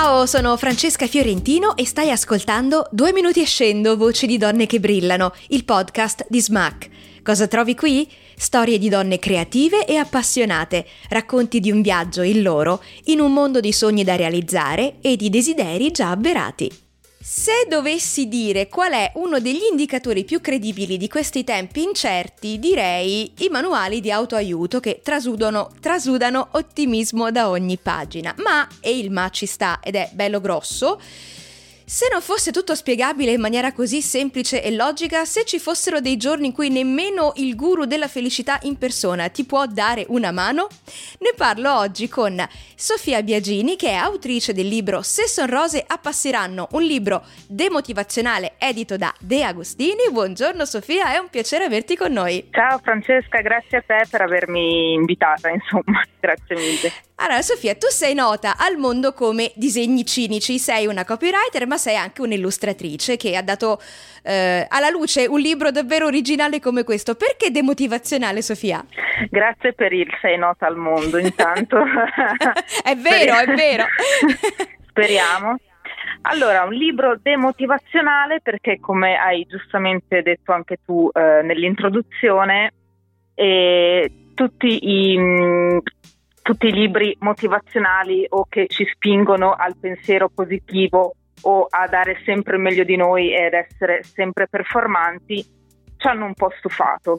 Ciao, sono Francesca Fiorentino e stai ascoltando Due minuti e scendo, voci di donne che brillano, il podcast di Smack. Cosa trovi qui? Storie di donne creative e appassionate, racconti di un viaggio, il loro, in un mondo di sogni da realizzare e di desideri già avverati. Se dovessi dire qual è uno degli indicatori più credibili di questi tempi incerti, direi i manuali di autoaiuto che trasudano, trasudano ottimismo da ogni pagina. Ma, e il ma ci sta ed è bello grosso, se non fosse tutto spiegabile in maniera così semplice e logica, se ci fossero dei giorni in cui nemmeno il guru della felicità in persona ti può dare una mano, ne parlo oggi con Sofia Biagini, che è autrice del libro Se son rose appasseranno, un libro demotivazionale edito da De Agostini. Buongiorno Sofia, è un piacere averti con noi. Ciao Francesca, grazie a te per avermi invitata, insomma, grazie mille. Allora, Sofia, tu sei nota al mondo come disegni cinici, sei una copywriter, ma sei anche un'illustratrice che ha dato eh, alla luce un libro davvero originale come questo. Perché demotivazionale, Sofia? Grazie per il sei nota al mondo, intanto. è vero, è vero. Speriamo. Allora, un libro demotivazionale perché, come hai giustamente detto anche tu eh, nell'introduzione, eh, tutti i mh, tutti i libri motivazionali o che ci spingono al pensiero positivo o a dare sempre il meglio di noi ed essere sempre performanti ci hanno un po' stufato.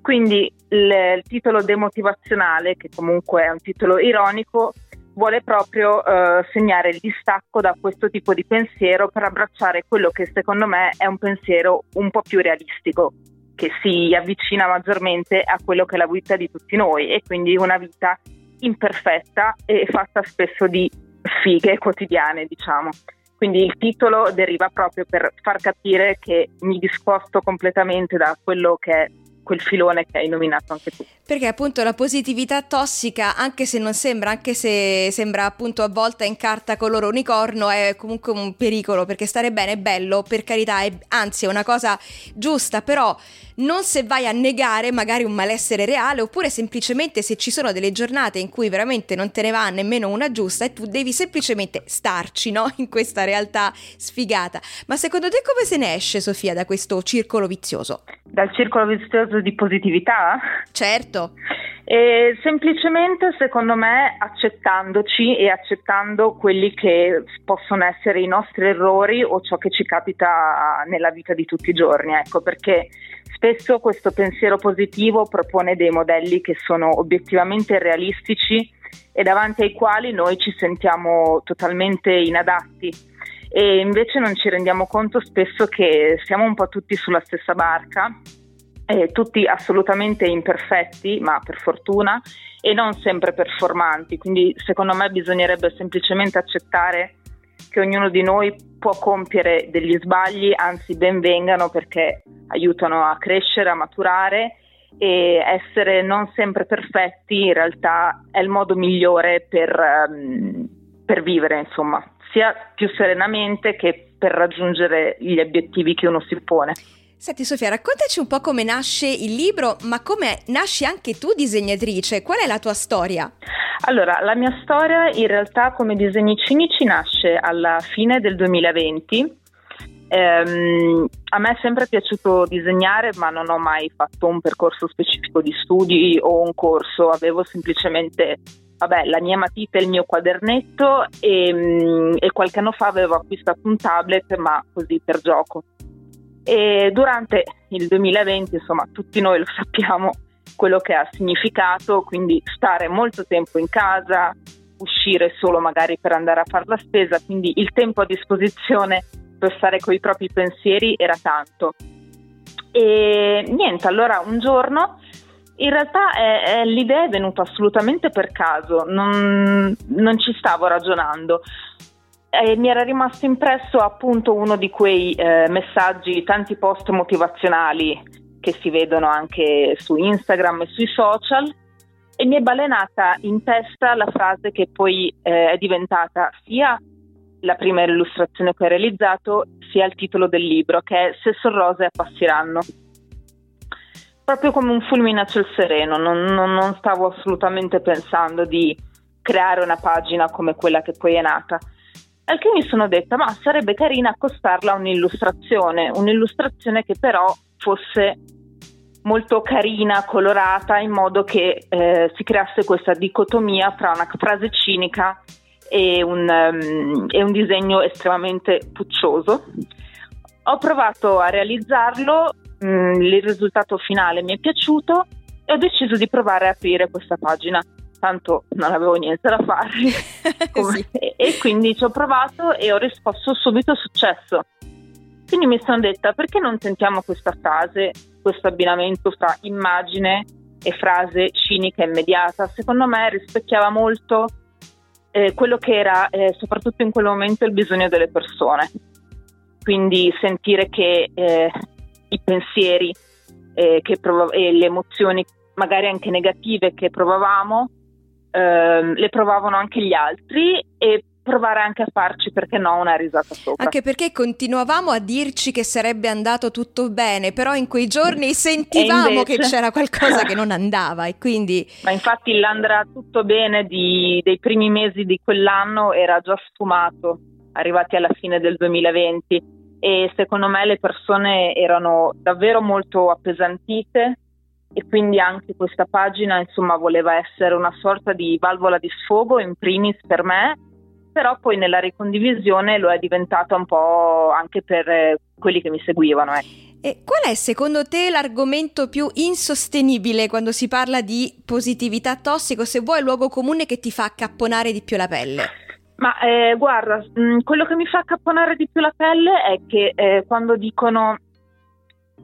Quindi il, il titolo demotivazionale, che comunque è un titolo ironico, vuole proprio eh, segnare il distacco da questo tipo di pensiero per abbracciare quello che secondo me è un pensiero un po' più realistico, che si avvicina maggiormente a quello che è la vita di tutti noi e quindi una vita imperfetta e fatta spesso di sfighe quotidiane, diciamo. Quindi il titolo deriva proprio per far capire che mi discosto completamente da quello che è quel filone che hai nominato anche tu. Perché appunto la positività tossica, anche se non sembra, anche se sembra appunto a volte in carta color unicorno, è comunque un pericolo, perché stare bene è bello, per carità, è, anzi è una cosa giusta, però non se vai a negare magari un malessere reale, oppure semplicemente se ci sono delle giornate in cui veramente non te ne va nemmeno una giusta e tu devi semplicemente starci, no? In questa realtà sfigata. Ma secondo te come se ne esce, Sofia, da questo circolo vizioso? Dal circolo vizioso di positività? Certo. E semplicemente, secondo me, accettandoci e accettando quelli che possono essere i nostri errori o ciò che ci capita nella vita di tutti i giorni, ecco, perché spesso questo pensiero positivo propone dei modelli che sono obiettivamente realistici e davanti ai quali noi ci sentiamo totalmente inadatti e invece non ci rendiamo conto spesso che siamo un po' tutti sulla stessa barca eh, tutti assolutamente imperfetti, ma per fortuna, e non sempre performanti. Quindi secondo me bisognerebbe semplicemente accettare che ognuno di noi può compiere degli sbagli, anzi benvengano perché aiutano a crescere, a maturare e essere non sempre perfetti in realtà è il modo migliore per, um, per vivere, insomma, sia più serenamente che per raggiungere gli obiettivi che uno si pone. Senti Sofia, raccontaci un po' come nasce il libro, ma come nasci anche tu disegnatrice, qual è la tua storia? Allora, la mia storia in realtà come disegni cinici nasce alla fine del 2020. Ehm, a me è sempre piaciuto disegnare, ma non ho mai fatto un percorso specifico di studi o un corso, avevo semplicemente vabbè, la mia matita e il mio quadernetto e, e qualche anno fa avevo acquistato un tablet, ma così per gioco E durante il 2020, insomma, tutti noi lo sappiamo quello che ha significato, quindi stare molto tempo in casa, uscire solo magari per andare a fare la spesa, quindi il tempo a disposizione per stare con i propri pensieri era tanto. E niente, allora un giorno in realtà è, è, l'idea è venuta assolutamente per caso, non, non ci stavo ragionando. E mi era rimasto impresso appunto uno di quei eh, messaggi, tanti post motivazionali che si vedono anche su Instagram e sui social e mi è balenata in testa la frase che poi eh, è diventata sia la prima illustrazione che ho realizzato sia il titolo del libro che è Se son rose appassiranno proprio come un fulmine a ciel sereno non, non, non stavo assolutamente pensando di creare una pagina come quella che poi è nata al che mi sono detta ma sarebbe carina accostarla a un'illustrazione un'illustrazione che però fosse molto carina, colorata, in modo che eh, si creasse questa dicotomia tra una frase cinica e un, um, e un disegno estremamente puccioso. Ho provato a realizzarlo, mh, mm, il risultato finale mi è piaciuto e ho deciso di provare a aprire questa pagina. Tanto non avevo niente da fare sì. e, e quindi ci ho provato e ho risposto subito successo. Quindi mi sono detta perché non tentiamo questa frase, questo abbinamento fra immagine e frase cinica immediata? Secondo me rispecchiava molto eh, quello che era eh, soprattutto in quel momento il bisogno delle persone. Quindi sentire che eh, i pensieri eh, prov- e le emozioni, magari anche negative, che provavamo, ehm, le provavano anche gli altri e provare anche a farci, perché no, una risata sopra. Anche perché continuavamo a dirci che sarebbe andato tutto bene, però in quei giorni sentivamo invece... che c'era qualcosa che non andava e quindi... Ma infatti l'andrà tutto bene di, dei primi mesi di quell'anno era già sfumato, arrivati alla fine del 2020 e secondo me le persone erano davvero molto appesantite e quindi anche questa pagina insomma voleva essere una sorta di valvola di sfogo in primis per me però poi nella ricondivisione lo è diventato un po' anche per eh, quelli che mi seguivano. Eh. E qual è secondo te l'argomento più insostenibile quando si parla di positività tossico, se vuoi il luogo comune che ti fa accapponare di più la pelle? Ma eh, guarda, mh, quello che mi fa accapponare di più la pelle è che eh, quando dicono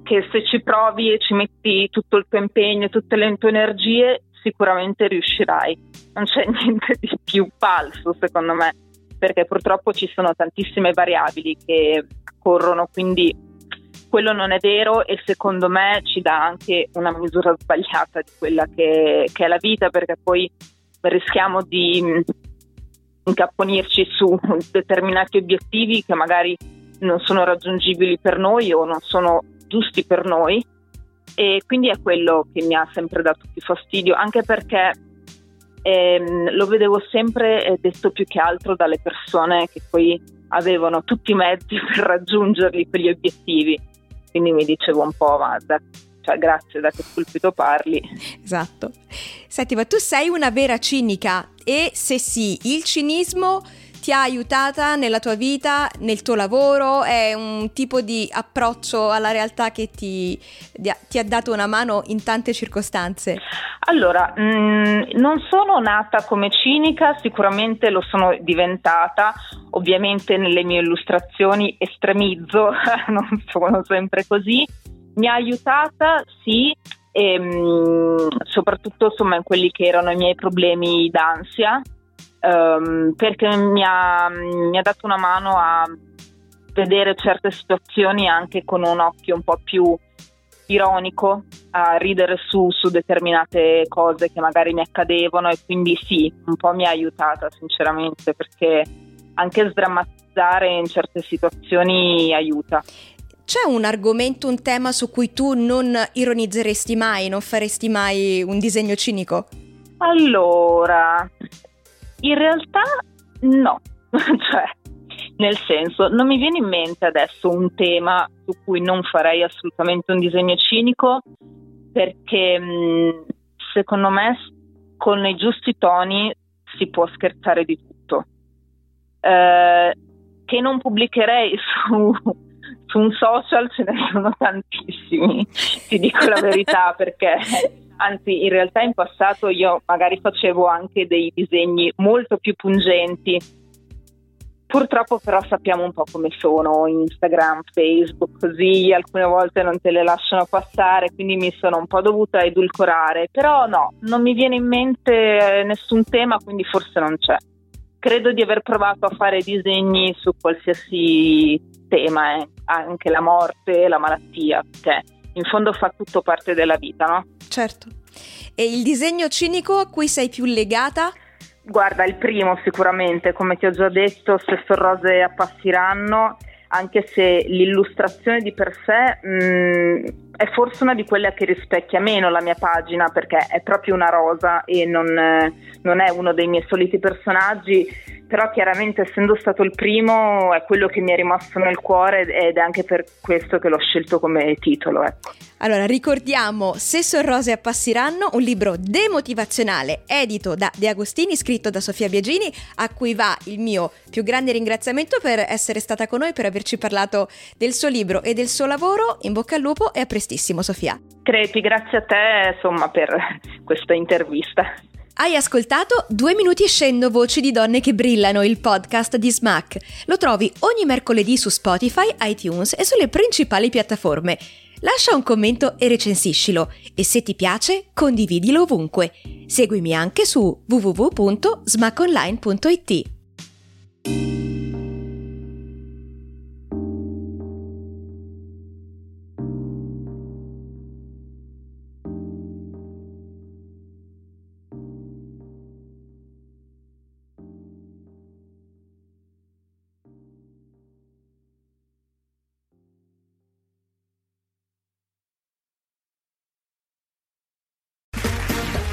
che se ci provi e ci metti tutto il tuo impegno, tutte le tue energie, sicuramente riuscirai. Non c'è niente di più falso, secondo me, perché purtroppo ci sono tantissime variabili che corrono, quindi quello non è vero e secondo me ci dà anche una misura sbagliata di quella che, che è la vita, perché poi rischiamo di incapponirci su determinati obiettivi che magari non sono raggiungibili per noi o non sono giusti per noi e quindi è quello che mi ha sempre dato più fastidio, anche perché ehm, lo vedevo sempre eh, detto più che altro dalle persone che poi avevano tutti i mezzi per raggiungerli, quegli obiettivi. Quindi mi dicevo un po', ma da, cioè, grazie da che pulpito parli. Esatto. Senti, ma tu sei una vera cinica e se sì, il cinismo ti ha aiutata nella tua vita, nel tuo lavoro? È un tipo di approccio alla realtà che ti, ti ha dato una mano in tante circostanze? Allora, mh, mm, non sono nata come cinica, sicuramente lo sono diventata. Ovviamente nelle mie illustrazioni estremizzo, non sono sempre così. Mi ha aiutata, sì, e, ehm, soprattutto insomma, in quelli che erano i miei problemi d'ansia um, perché mi ha, mi ha dato una mano a vedere certe situazioni anche con un occhio un po' più ironico, a ridere su, su, determinate cose che magari mi accadevano e quindi sì, un po' mi ha aiutata sinceramente perché anche sdrammatizzare in certe situazioni aiuta. C'è un argomento, un tema su cui tu non ironizzeresti mai, non faresti mai un disegno cinico? Allora, in realtà no, cioè nel senso non mi viene in mente adesso un tema su cui non farei assolutamente un disegno cinico perché secondo me con i giusti toni si può scherzare di tutto. Eh, che non pubblicherei su su un social ce ne sono tantissimi, ti dico la verità perché anzi in realtà in passato io magari facevo anche dei disegni molto più pungenti Purtroppo però sappiamo un po' come sono Instagram, Facebook, così alcune volte non te le lasciano passare, quindi mi sono un po' dovuta edulcorare, però no, non mi viene in mente nessun tema, quindi forse non c'è. Credo di aver provato a fare disegni su qualsiasi tema, eh, anche la morte, la malattia, che in fondo fa tutto parte della vita, no? Certo. E il disegno cinico a cui sei più legata? Guarda, il primo sicuramente, come ti ho già detto, se rose appassiranno, anche se l'illustrazione di per sé mh, è forse una di quelle che rispecchia meno la mia pagina perché è proprio una rosa e non, non è uno dei miei soliti personaggi però chiaramente essendo stato il primo è quello che mi è rimasto nel cuore ed è anche per questo che l'ho scelto come titolo. Ecco. Allora ricordiamo Se Sorrose appassiranno, un libro demotivazionale edito da De Agostini, scritto da Sofia Biagini, a cui va il mio più grande ringraziamento per essere stata con noi, per averci parlato del suo libro e del suo lavoro. In bocca al lupo e a prestissimo Sofia. Crepi, grazie a te insomma per questa intervista. Hai ascoltato Due minuti e scendo voci di donne che brillano, il podcast di Smack. Lo trovi ogni mercoledì su Spotify, iTunes e sulle principali piattaforme. Lascia un commento e recensiscilo e se ti piace condividilo ovunque. Seguimi anche su www.smackonline.it.